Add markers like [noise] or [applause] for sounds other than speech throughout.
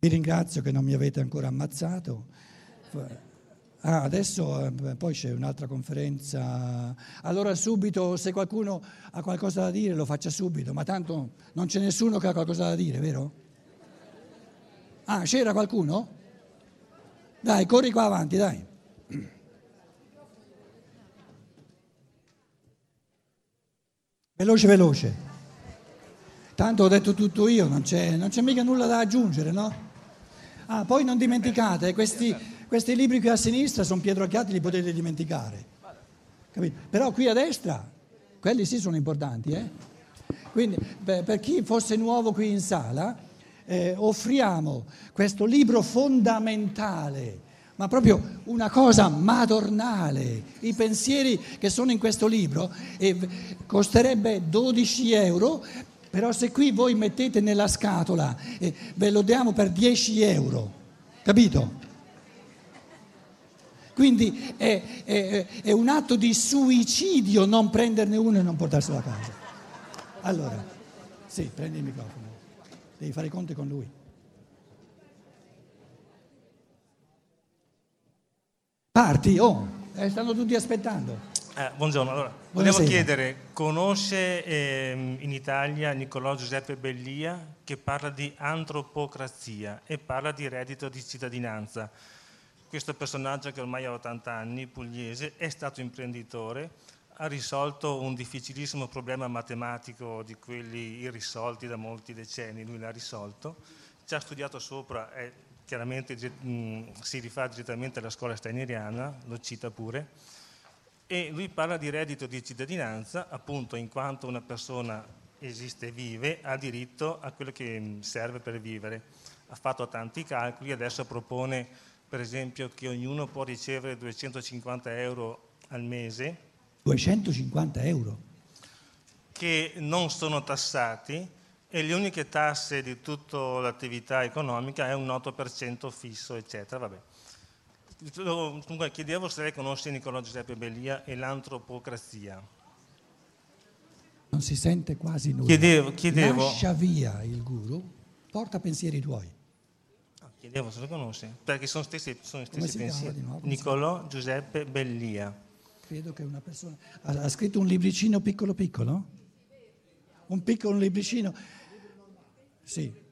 Vi ringrazio che non mi avete ancora ammazzato. Ah, adesso eh, poi c'è un'altra conferenza. Allora subito, se qualcuno ha qualcosa da dire, lo faccia subito, ma tanto non c'è nessuno che ha qualcosa da dire, vero? Ah, c'era qualcuno? Dai, corri qua avanti, dai. Veloce, veloce. Tanto ho detto tutto io, non c'è, non c'è mica nulla da aggiungere, no? Ah, poi non dimenticate, questi, questi libri qui a sinistra sono Pietro Acchiati, li potete dimenticare. Capito? Però qui a destra, quelli sì sono importanti. Eh? Quindi per, per chi fosse nuovo qui in sala, eh, offriamo questo libro fondamentale, ma proprio una cosa madornale. I pensieri che sono in questo libro eh, costerebbe 12 euro, però se qui voi mettete nella scatola, eh, ve lo diamo per 10 euro, capito? Quindi è, è, è, un atto di suicidio non prenderne uno e non portarselo a casa. Allora, sì, prendi il microfono, devi fare i conti con lui. Parti, oh, eh, stanno tutti aspettando. Eh, buongiorno, allora, volevo chiedere, conosce eh, in Italia Niccolò Giuseppe Bellia che parla di antropocrazia e parla di reddito di cittadinanza. Questo personaggio che ormai ha 80 anni, pugliese, è stato imprenditore, ha risolto un difficilissimo problema matematico di quelli irrisolti da molti decenni, lui l'ha risolto, ci ha studiato sopra, è, chiaramente mh, si rifà direttamente alla scuola steineriana, lo cita pure e lui parla di reddito di cittadinanza appunto in quanto una persona esiste e vive ha diritto a quello che mm, serve per vivere. Ha fatto tanti calcoli, adesso propone per esempio che ognuno può ricevere 250 euro al mese. 250 euro? Che non sono tassati e le uniche tasse di tutta l'attività economica è un 8% fisso, eccetera. Vabbè. Comunque chiedevo se lei conosce Niccolò Giuseppe Bellia e l'antropocrazia. Non si sente quasi nulla. Chiedevo, chiedevo. Lascia via il guru, porta pensieri tuoi. Ah, chiedevo se lo conosce, perché sono stessi, sono stessi pensieri. Niccolò Giuseppe Bellia. Credo che una persona... Ha, ha scritto un libricino piccolo piccolo? Un piccolo libricino? Sì.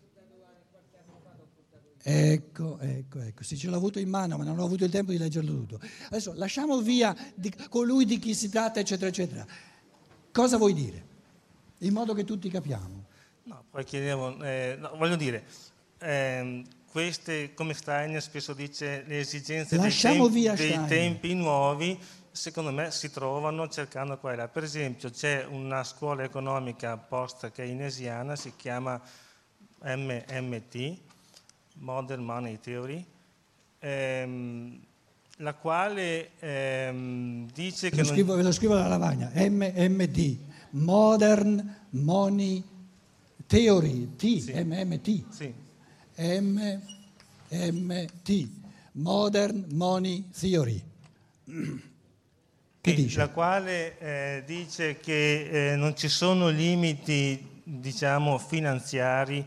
Ecco, ecco, ecco. Sì, ce l'ho avuto in mano, ma non ho avuto il tempo di leggerlo tutto. Adesso lasciamo via di, colui di chi si tratta, eccetera, eccetera. Cosa vuoi dire? In modo che tutti capiamo. No, poi chiedevo, eh, no, voglio dire, eh, queste, come Steiner spesso dice, le esigenze dei tempi, dei tempi nuovi, secondo me si trovano cercando qua e là. Per esempio c'è una scuola economica post-keynesiana, si chiama MMT, Modern Money Theory, ehm, la quale ehm, dice ve che... Lo scrivo, non... Ve lo scrivo alla lavagna, MMT, Modern Money Theory, T, sì. MMT. Sì. MMT, Modern Money Theory. Che dice? La quale eh, dice che eh, non ci sono limiti, diciamo, finanziari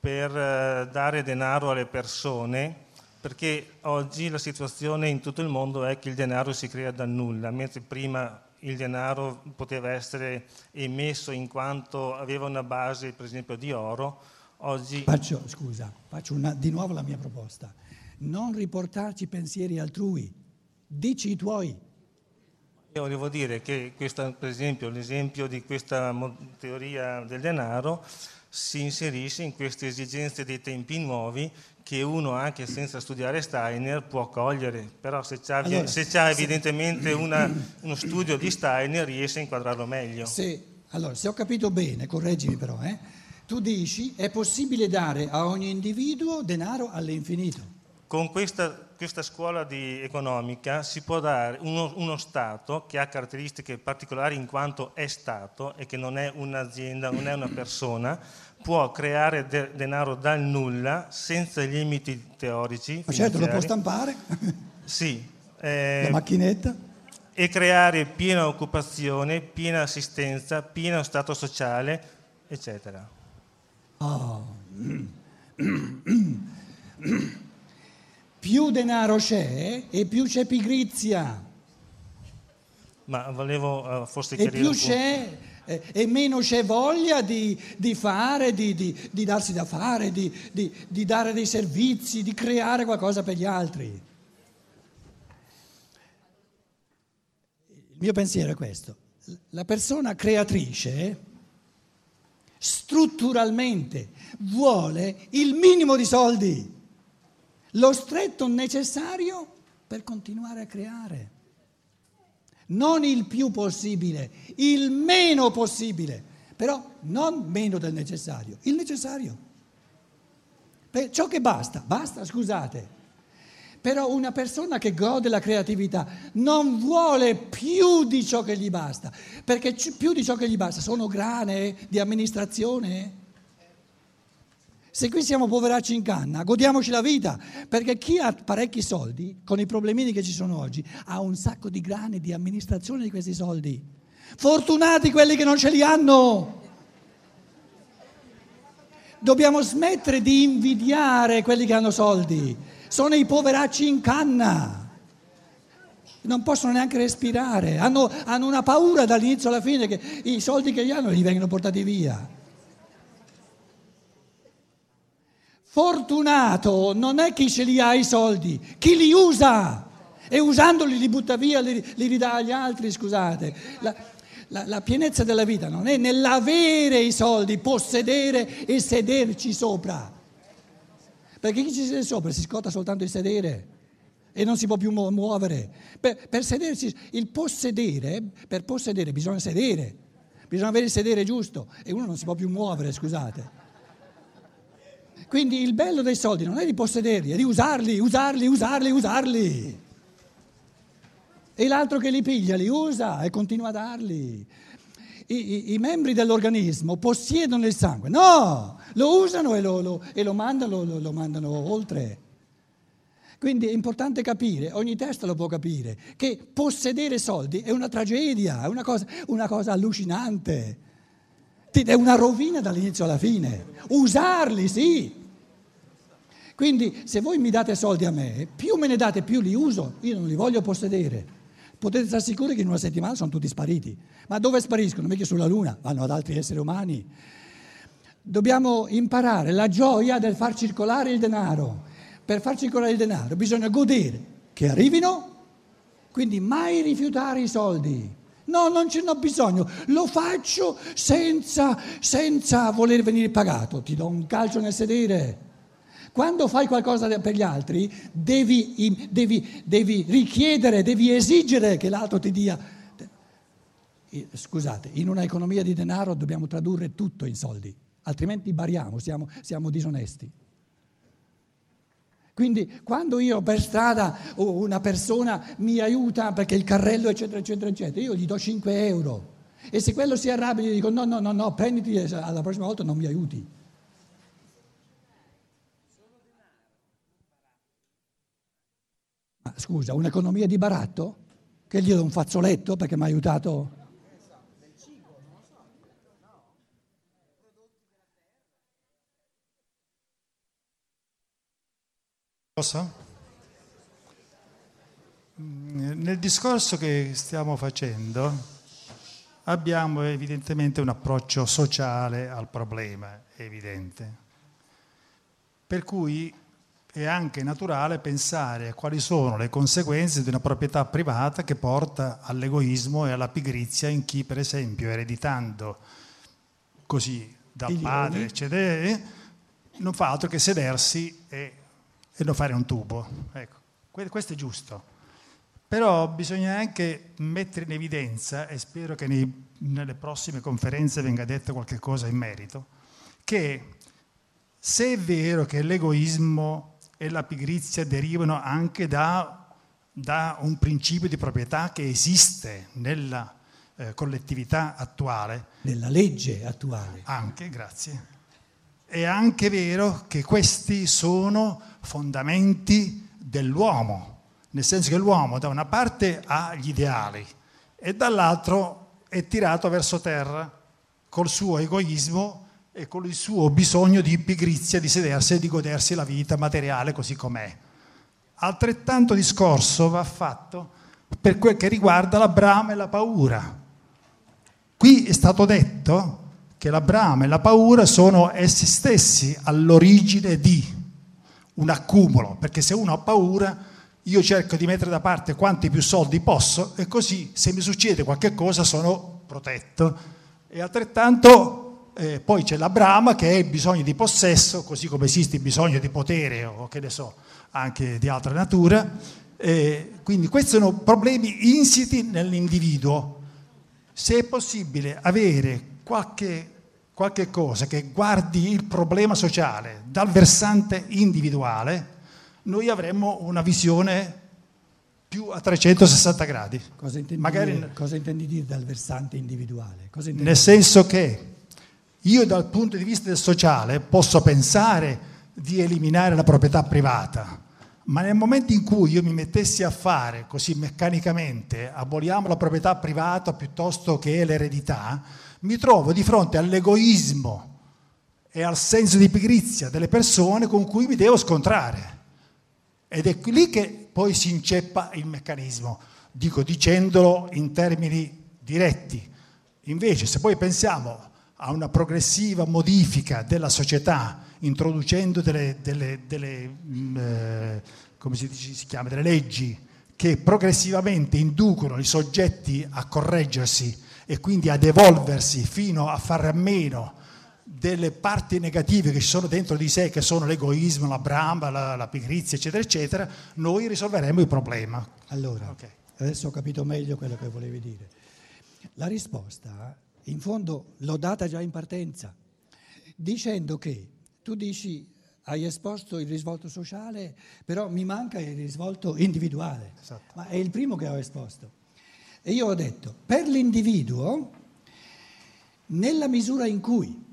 per eh, dare denaro alle persone, perché oggi la situazione in tutto il mondo è che il denaro si crea da nulla, mentre prima il denaro poteva essere emesso in quanto aveva una base, per esempio, di oro, oggi... Faccio, scusa, faccio una, di nuovo la mia proposta. Non riportarci pensieri altrui, dici i tuoi. Io volevo dire che, questa, per esempio, l'esempio di questa teoria del denaro si inserisce in queste esigenze dei tempi nuovi che uno anche senza studiare Steiner può cogliere, però se c'ha, allora, se evidentemente una, uno studio di Steiner riesce a inquadrarlo meglio. Se, allora, se ho capito bene, correggimi però, eh, tu dici è possibile dare a ogni individuo denaro all'infinito. Con questa, questa scuola economica si può dare uno, uno, Stato che ha caratteristiche particolari in quanto è Stato e che non è un'azienda, non è una persona, può creare de- denaro dal nulla senza limiti teorici. Ma certo, lo può stampare. Sì. Eh, La macchinetta. E creare piena occupazione, piena assistenza, pieno stato sociale, eccetera. Oh. Più denaro c'è e più c'è pigrizia. Ma volevo uh, forse. E più c'è eh, e meno c'è voglia di, di fare, di, di, di, darsi da fare, di dare dei servizi, di creare qualcosa per gli altri. Il mio pensiero è questo. La persona creatrice strutturalmente vuole il minimo di soldi, lo stretto necessario per continuare a creare non il più possibile, il meno possibile, però non meno del necessario, il necessario. Per ciò che basta, basta, scusate. Però una persona che gode la creatività non vuole più di ciò che gli basta, perché più di ciò che gli basta sono grane di amministrazione, se qui siamo poveracci in canna, godiamoci la vita, perché chi ha parecchi soldi, con i problemini che ci sono oggi, ha un sacco di grane di amministrazione di questi soldi. Fortunati quelli che non ce li hanno. Dobbiamo smettere di invidiare quelli che hanno soldi. Sono i poveracci in canna. Non possono neanche respirare. Hanno, hanno una paura dall'inizio alla fine che i soldi che gli hanno gli vengono portati via. Fortunato non è chi ce li ha i soldi, chi li usa e usandoli li butta via, li, li ridà agli altri, scusate. La, la, la, pienezza della vita non è nell'avere i soldi, possedere e sederci sopra. Perché chi ci siede sopra si scotta soltanto di sedere e non si può più muovere. Per, per sederci, il possedere, per possedere bisogna sedere, bisogna avere il sedere giusto e uno non si può più muovere, scusate. Quindi il bello dei soldi non è di possederli, è di usarli, usarli, usarli, usarli. E l'altro che li piglia li usa e continua a darli. I, i, i membri dell'organismo possiedono il sangue, no, lo usano e lo, lo, e lo mandano, lo, lo mandano oltre. Quindi è importante capire, ogni testa lo può capire, che possedere soldi è una tragedia, è una cosa, una cosa allucinante è una rovina dall'inizio alla fine. Usarli, sì. Quindi se voi mi date soldi a me, più me ne date, più li uso. Io non li voglio possedere. Potete stare sicuri che in una settimana sono tutti spariti. Ma dove spariscono? Mica sulla Luna, vanno ad altri esseri umani. Dobbiamo imparare la gioia del far circolare il denaro. Per far circolare il denaro bisogna godere che arrivino, quindi mai rifiutare i soldi. No, non ce n'ho bisogno, lo faccio senza, senza voler venire pagato. Ti do un calcio nel sedere. Quando fai qualcosa per gli altri, devi, devi, devi richiedere, devi esigere che l'altro ti dia. Scusate, in una economia di denaro dobbiamo tradurre tutto in soldi, altrimenti bariamo, siamo, siamo disonesti. Quindi quando io per strada una persona mi aiuta perché il carrello eccetera eccetera eccetera, io gli do 5 euro e se quello si arrabbia gli dico no no no no prenditi alla prossima volta non mi aiuti. Ma scusa, un'economia di baratto? Che gli do un fazzoletto perché mi ha aiutato? Posso? Nel discorso che stiamo facendo abbiamo evidentemente un approccio sociale al problema, è evidente. Per cui è anche naturale pensare a quali sono le conseguenze di una proprietà privata che porta all'egoismo e alla pigrizia in chi, per esempio, ereditando così dal padre, eccetera, non fa altro che sedersi e e lo fare un tubo. Ecco, questo è giusto. Però bisogna anche mettere in evidenza, e spero che nei, nelle prossime conferenze venga detto qualche cosa in merito, che se è vero che l'egoismo e la pigrizia derivano anche da, da un principio di proprietà che esiste nella eh, collettività attuale. Nella legge attuale. Anche, grazie. È anche vero che questi sono fondamenti dell'uomo, nel senso che l'uomo da una parte ha gli ideali e dall'altro è tirato verso terra col suo egoismo e con il suo bisogno di pigrizia, di sedersi e di godersi la vita materiale così com'è. Altrettanto discorso va fatto per quel che riguarda la brama e la paura. Qui è stato detto che la brama e la paura sono essi stessi all'origine di un accumulo, perché se uno ha paura io cerco di mettere da parte quanti più soldi posso e così se mi succede qualche cosa sono protetto. E altrettanto eh, poi c'è la brama che è il bisogno di possesso, così come esiste il bisogno di potere o che ne so, anche di altra natura. Eh, quindi questi sono problemi insiti nell'individuo. Se è possibile avere qualche, qualche cosa che guardi il problema sociale dal versante individuale, noi avremmo una visione più a 360 gradi. Cosa intendi, Magari, dire, cosa intendi dire dal versante individuale? nel senso che io dal punto di vista del sociale posso pensare di eliminare la proprietà privata, ma nel momento in cui io mi mettessi a fare così meccanicamente, aboliamo la proprietà privata piuttosto che l'eredità, mi trovo di fronte all'egoismo e al senso di pigrizia delle persone con cui mi devo scontrare. Ed è lì che poi si inceppa il meccanismo, dico dicendolo in termini diretti. Invece se poi pensiamo a una progressiva modifica della società, introducendo delle, delle, delle, mm, eh, come si, dice, si chiama, delle leggi che progressivamente inducono i soggetti a correggersi e quindi ad evolversi fino a fare a meno delle parti negative che ci sono dentro di sé, che sono l'egoismo, la bramba, la, la pigrizia, eccetera, eccetera, noi risolveremo il problema. Allora, okay. adesso ho capito meglio quello che volevi dire. La risposta, in fondo, l'ho data già in partenza, dicendo che tu dici hai esposto il risvolto sociale, però mi manca il risvolto individuale, esatto. ma è il primo che ho esposto. E io ho detto, per l'individuo, nella misura in cui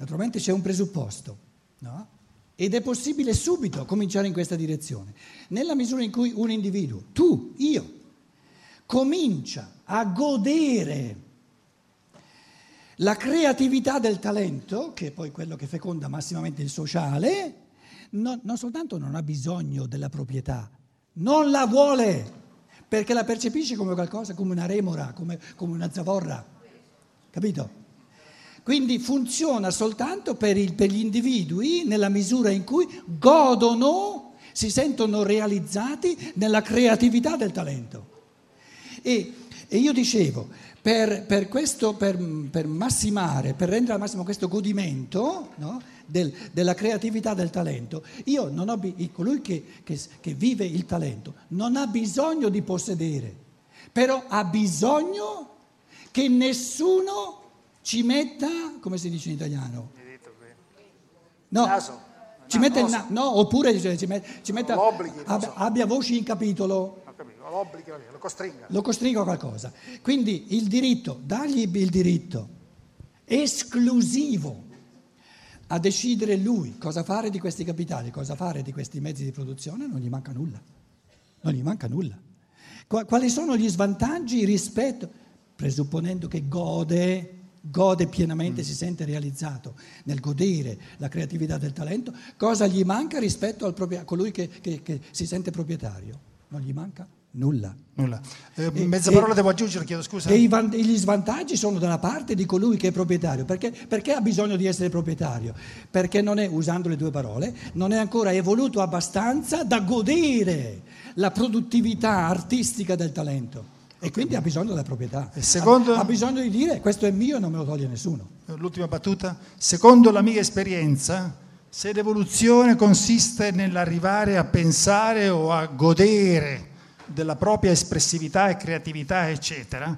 Naturalmente c'è un presupposto, no? Ed è possibile subito cominciare in questa direzione. Nella misura in cui un individuo, tu, io, comincia a godere la creatività del talento, che è poi quello che feconda massimamente il sociale, non, non soltanto non ha bisogno della proprietà, non la vuole, perché la percepisce come qualcosa, come una remora, come, come una zavorra. Capito? Quindi funziona soltanto per, il, per, gli individui nella misura in cui godono, si sentono realizzati nella creatività del talento. E, e io dicevo, per, per, questo, per, massimare, per rendere al massimo questo godimento no, del, della creatività del talento, io non ho, colui che, che, che vive il talento non ha bisogno di possedere, però ha bisogno che nessuno ci metta, come si dice in italiano? No, naso. Ci no, mette naso, no, oppure ci, mette, ci metta, abbia, abbia, voci in capitolo. L'obbligo, lo costringa. Lo costringa a qualcosa. Quindi il diritto, dagli il diritto esclusivo a decidere lui cosa fare di questi capitali, cosa fare di questi mezzi di produzione, non gli manca nulla. Non gli manca nulla. Quali sono gli svantaggi rispetto, presupponendo che gode gode pienamente, mm. si sente realizzato nel godere la creatività del talento, cosa gli manca rispetto a colui che, che, che, si sente proprietario? Non gli manca nulla. nulla. Eh, e, mezza parola e, devo aggiungere, chiedo scusa. E gli svantaggi sono dalla parte di colui che è proprietario. Perché, perché ha bisogno di essere proprietario? Perché non è, usando le due parole, non è ancora evoluto abbastanza da godere la produttività artistica del talento. E quindi ha bisogno della proprietà. Secondo, ha, bisogno di dire questo è mio e non me lo toglie nessuno. L'ultima battuta. Secondo la mia esperienza, se l'evoluzione consiste nell'arrivare a pensare o a godere della propria espressività e creatività, eccetera,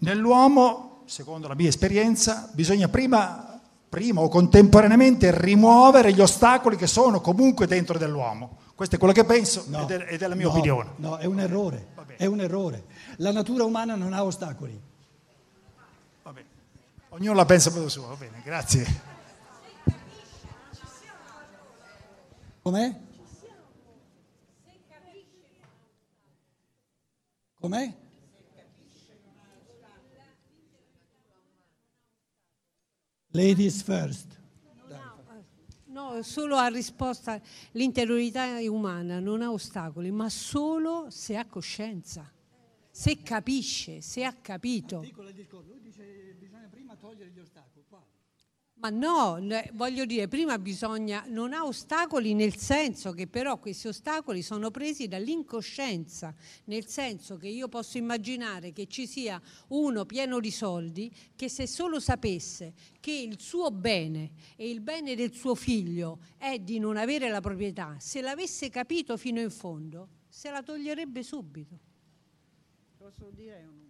nell'uomo, secondo la mia esperienza, bisogna prima, prima o contemporaneamente rimuovere gli ostacoli che sono comunque dentro dell'uomo. Questo è quello che penso no, ed, è, ed, è, la mia no, opinione. No, è un errore. È un errore. La natura umana non ha ostacoli. Va bene. Ognuno la pensa per lo suo, va bene, grazie. Com'è? Com'è? Ladies first. No, solo a risposta, l'interiorità umana non ha ostacoli, ma solo se ha coscienza, se capisce, se ha capito. Lui dice bisogna prima togliere gli ostacoli. Ma no, voglio dire, prima bisogna, non ha ostacoli nel senso che però questi ostacoli sono presi dall'incoscienza, nel senso che io posso immaginare che ci sia uno pieno di soldi che se solo sapesse che il suo bene e il bene del suo figlio è di non avere la proprietà, se l'avesse capito fino in fondo, se la toglierebbe subito. Posso dire un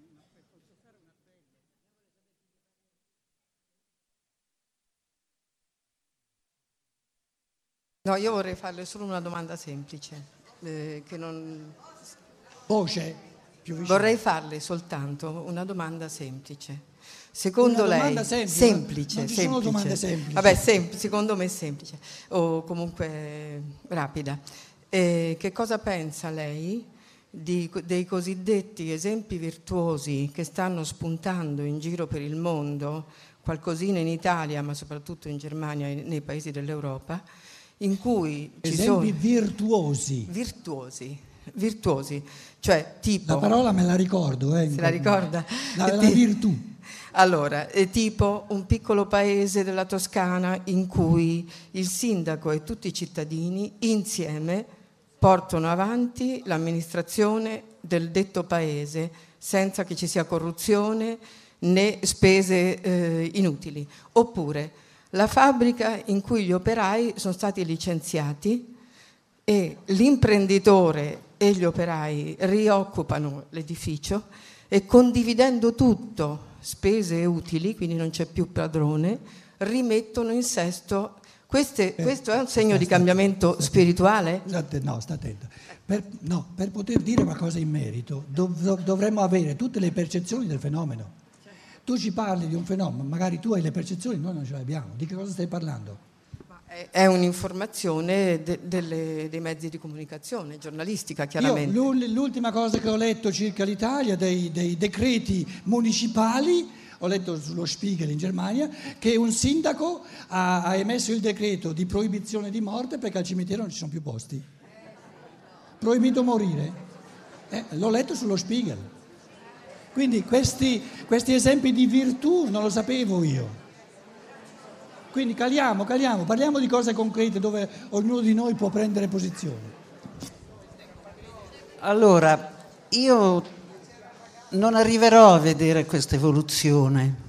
No, io vorrei farle solo una domanda semplice. Eh, non... Voce più vicino. Vorrei farle soltanto una domanda semplice. Secondo una lei semplice, semplice, non ci sono domande semplici. Vabbè, sem- secondo me semplice o comunque rapida. Eh, che cosa pensa lei di, dei cosiddetti esempi virtuosi che stanno spuntando in giro per il mondo, qualcosina in Italia, ma soprattutto in Germania e nei paesi dell'Europa? in cui ci Esempi sono virtuosi. Virtuosi, virtuosi, cioè tipo... La parola me la ricordo, eh, Se la ricorda? La, la virtù. Allora, è tipo un piccolo paese della Toscana in cui il sindaco e tutti i cittadini insieme portano avanti l'amministrazione del detto paese senza che ci sia corruzione né spese eh, inutili. Oppure la fabbrica in cui gli operai sono stati licenziati e l'imprenditore e gli operai rioccupano l'edificio e condividendo tutto, spese e utili, quindi non c'è più padrone, rimettono in sesto. Queste, eh, questo è un segno di cambiamento sta, spirituale? no, sta attento. Per, no, per poter dire qualcosa in merito dov, dovremmo avere tutte le percezioni del fenomeno. Tu ci parli di un fenomeno, magari tu hai le percezioni, noi non ce le abbiamo. Di che cosa stai parlando? È un'informazione de, delle, dei mezzi di comunicazione, giornalistica chiaramente. Io, l'ultima cosa che ho letto circa l'Italia, dei, dei decreti municipali, ho letto sullo Spiegel in Germania, che un sindaco ha, ha, emesso il decreto di proibizione di morte perché al cimitero non ci sono più posti. Proibito morire. Eh, l'ho letto sullo Spiegel. Quindi questi, questi esempi di virtù non lo sapevo io. Quindi caliamo, caliamo, parliamo di cose concrete dove ognuno di noi può prendere posizione. Allora, io non arriverò a vedere questa evoluzione.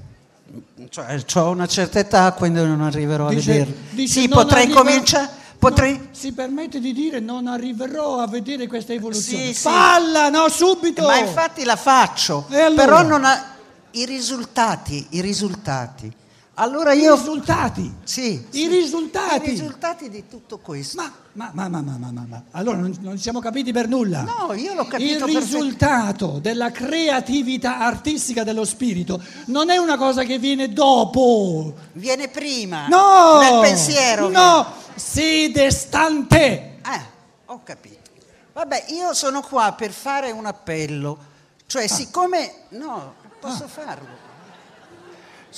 Cioè, ho una certa età, quindi non arriverò dice, a vederla. Sì, potrei arriva... cominciare Potrei... si permette di dire non arriverò a vedere questa evoluzione. Sì, Falla, sì. no, subito! Ma infatti la faccio, allora? però non ha... i risultati, i risultati. Allora io... I risultati? Sì. I sì. risultati? I risultati di tutto questo. Ma, ma, ma, ma, ma, ma, ma. allora non, non, ci siamo capiti per nulla. No, io l'ho capito. Il risultato perfett- della creatività artistica dello spirito non è una cosa che viene dopo. Viene prima. No! Nel pensiero. No! Sede stante. Eh, ho capito. Vabbè, io sono qua per fare un appello. Cioè, ah. siccome... No, posso ah. farlo.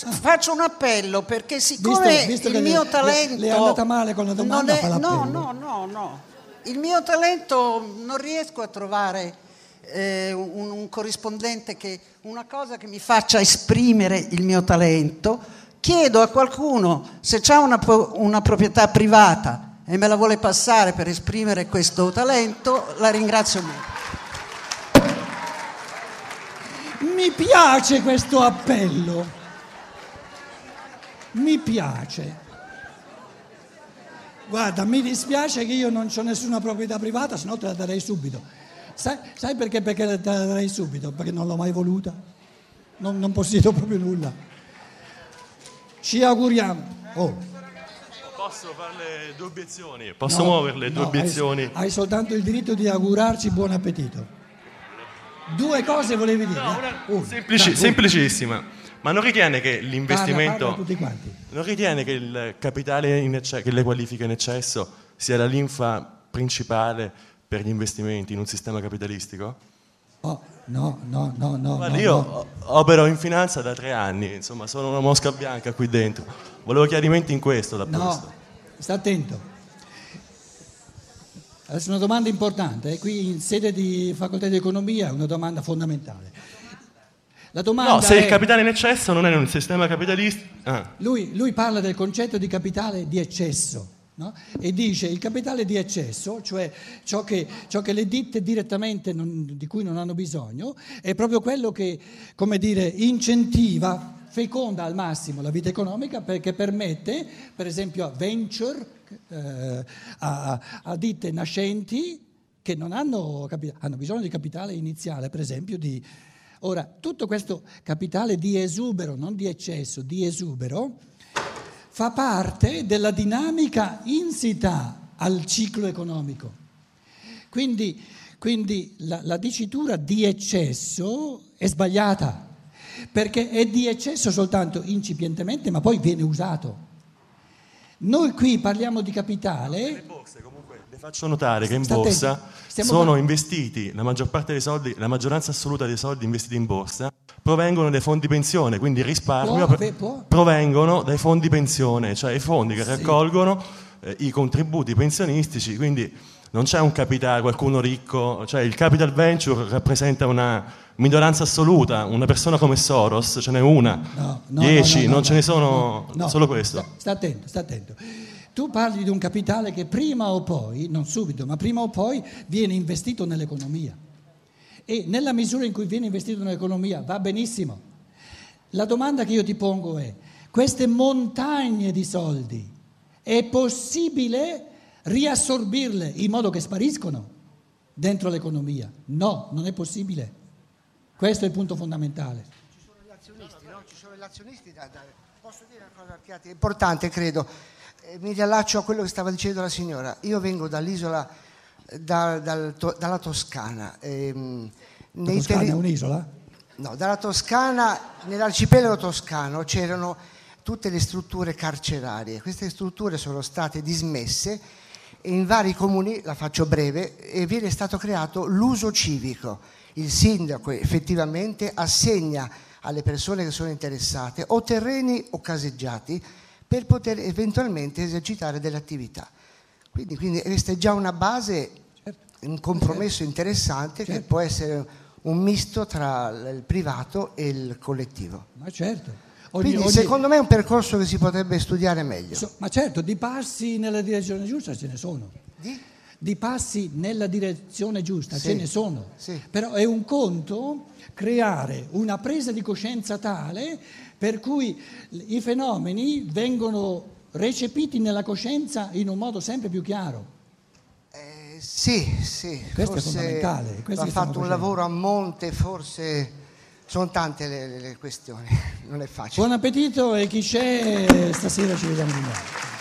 Faccio un appello perché siccome visto, visto il mio le, talento... Le, è andata male con la domanda, è, No, no, no, no. Il mio talento non riesco a trovare eh, un, un corrispondente che... Una cosa che mi faccia esprimere il mio talento chiedo a qualcuno se ha una, una proprietà privata e me la vuole passare per esprimere questo talento, la ringrazio molto. Mi piace questo appello. Mi piace. Guarda, mi dispiace che io non ho nessuna proprietà privata, se no te la darei subito. Sai, sai perché, perché te la darei subito? Perché non l'ho mai voluta. Non, non possiedo proprio nulla. Ci auguriamo. Oh. Posso farle due obiezioni? Posso no, muoverle due no, obiezioni? Hai, hai, soltanto il diritto di augurarci buon appetito. Due cose volevi dire? No, una, uh, semplici, semplicissima. Ma non ritiene che l'investimento... Parla, parla non ritiene che il capitale in eccesso, che le qualifiche in eccesso sia la linfa principale per gli investimenti in un sistema capitalistico? Oh, no, no, no, no. Guarda, no, io no. opero in finanza da tre anni, insomma, sono una mosca bianca qui dentro. Volevo chiarimenti in questo da No, questo. sta attento. Adesso una domanda importante, eh, qui in sede di facoltà di economia è una domanda fondamentale. La domanda No, se è, il capitale in eccesso non è un sistema capitalista... ah. lui, lui parla del concetto di capitale di eccesso no? e dice il capitale di eccesso, cioè ciò che, ciò che le ditte direttamente non- di cui non hanno bisogno, è proprio quello che, come dire, incentiva, feconda al massimo la vita economica perché permette, per esempio, a venture, eh, a, a ditte nascenti che non hanno, hanno bisogno di capitale iniziale, per esempio, di... Ora, tutto questo capitale di esubero, non di eccesso, di esubero, fa parte della dinamica insita al ciclo economico. Quindi, quindi la, la dicitura di eccesso è sbagliata, perché è di eccesso soltanto incipientemente, ma poi viene usato. Noi qui parliamo di capitale, Le borse comunque le faccio notare che in borsa sono par- investiti, la maggior parte dei soldi, la maggioranza assoluta dei soldi investiti in borsa provengono dai fondi pensione, quindi il risparmio Può, pre- può. provengono dai fondi pensione, cioè i fondi che raccolgono eh, i contributi pensionistici, quindi non c'è un capitale, qualcuno ricco, cioè il capital venture rappresenta una minoranza assoluta, una persona come Soros, ce n'è una, No, no, dieci, no, no, non no, ce ne no, sono no. solo questo. Sta, sta attento, sta attento. Tu parli di un capitale che prima o poi, non subito, ma prima o poi viene investito nell'economia. E nella misura in cui viene investito nell'economia va benissimo. La domanda che io ti pongo è, queste montagne di soldi, è possibile riassorbirle in modo che spariscono dentro l'economia? No, non è possibile. Questo è il punto fondamentale. Ci sono gli azionisti, no? Ci sono gli azionisti da, da- Posso dire una cosa Archiati? importante, credo. Eh, mi riallaccio a quello che stava dicendo la signora. Io vengo dall'isola, da- dal to- dalla Toscana. ehm, La Toscana terri- è un'isola? No, dalla Toscana, nell'arcipelago toscano c'erano tutte le strutture carcerarie. Queste strutture sono state dismesse e in vari comuni, la faccio breve, viene stato creato l'uso civico. Il sindaco effettivamente assegna alle persone che sono interessate o terreni o caseggiati per poter eventualmente esercitare delle attività. Quindi, quindi questa è già una base, un compromesso interessante che Certo. può essere un misto tra il privato e il collettivo. Ma certo. Ogni- Quindi ogni- secondo me è un percorso che si potrebbe studiare meglio. so- ma certo, di passi nella direzione giusta ce ne sono. Di? Di passi nella direzione giusta Sì, ce ne sono. sì. Però è un conto creare una presa di coscienza tale per cui i fenomeni vengono recepiti nella coscienza in un modo sempre più chiaro. Eh, sì, sì. Questo è forse fondamentale, questo stiamo fatto un lavoro a monte, forse sono tante le, le- le questioni, [laughs] non è facile. Buon appetito e chi c'è stasera ci vediamo di nuovo.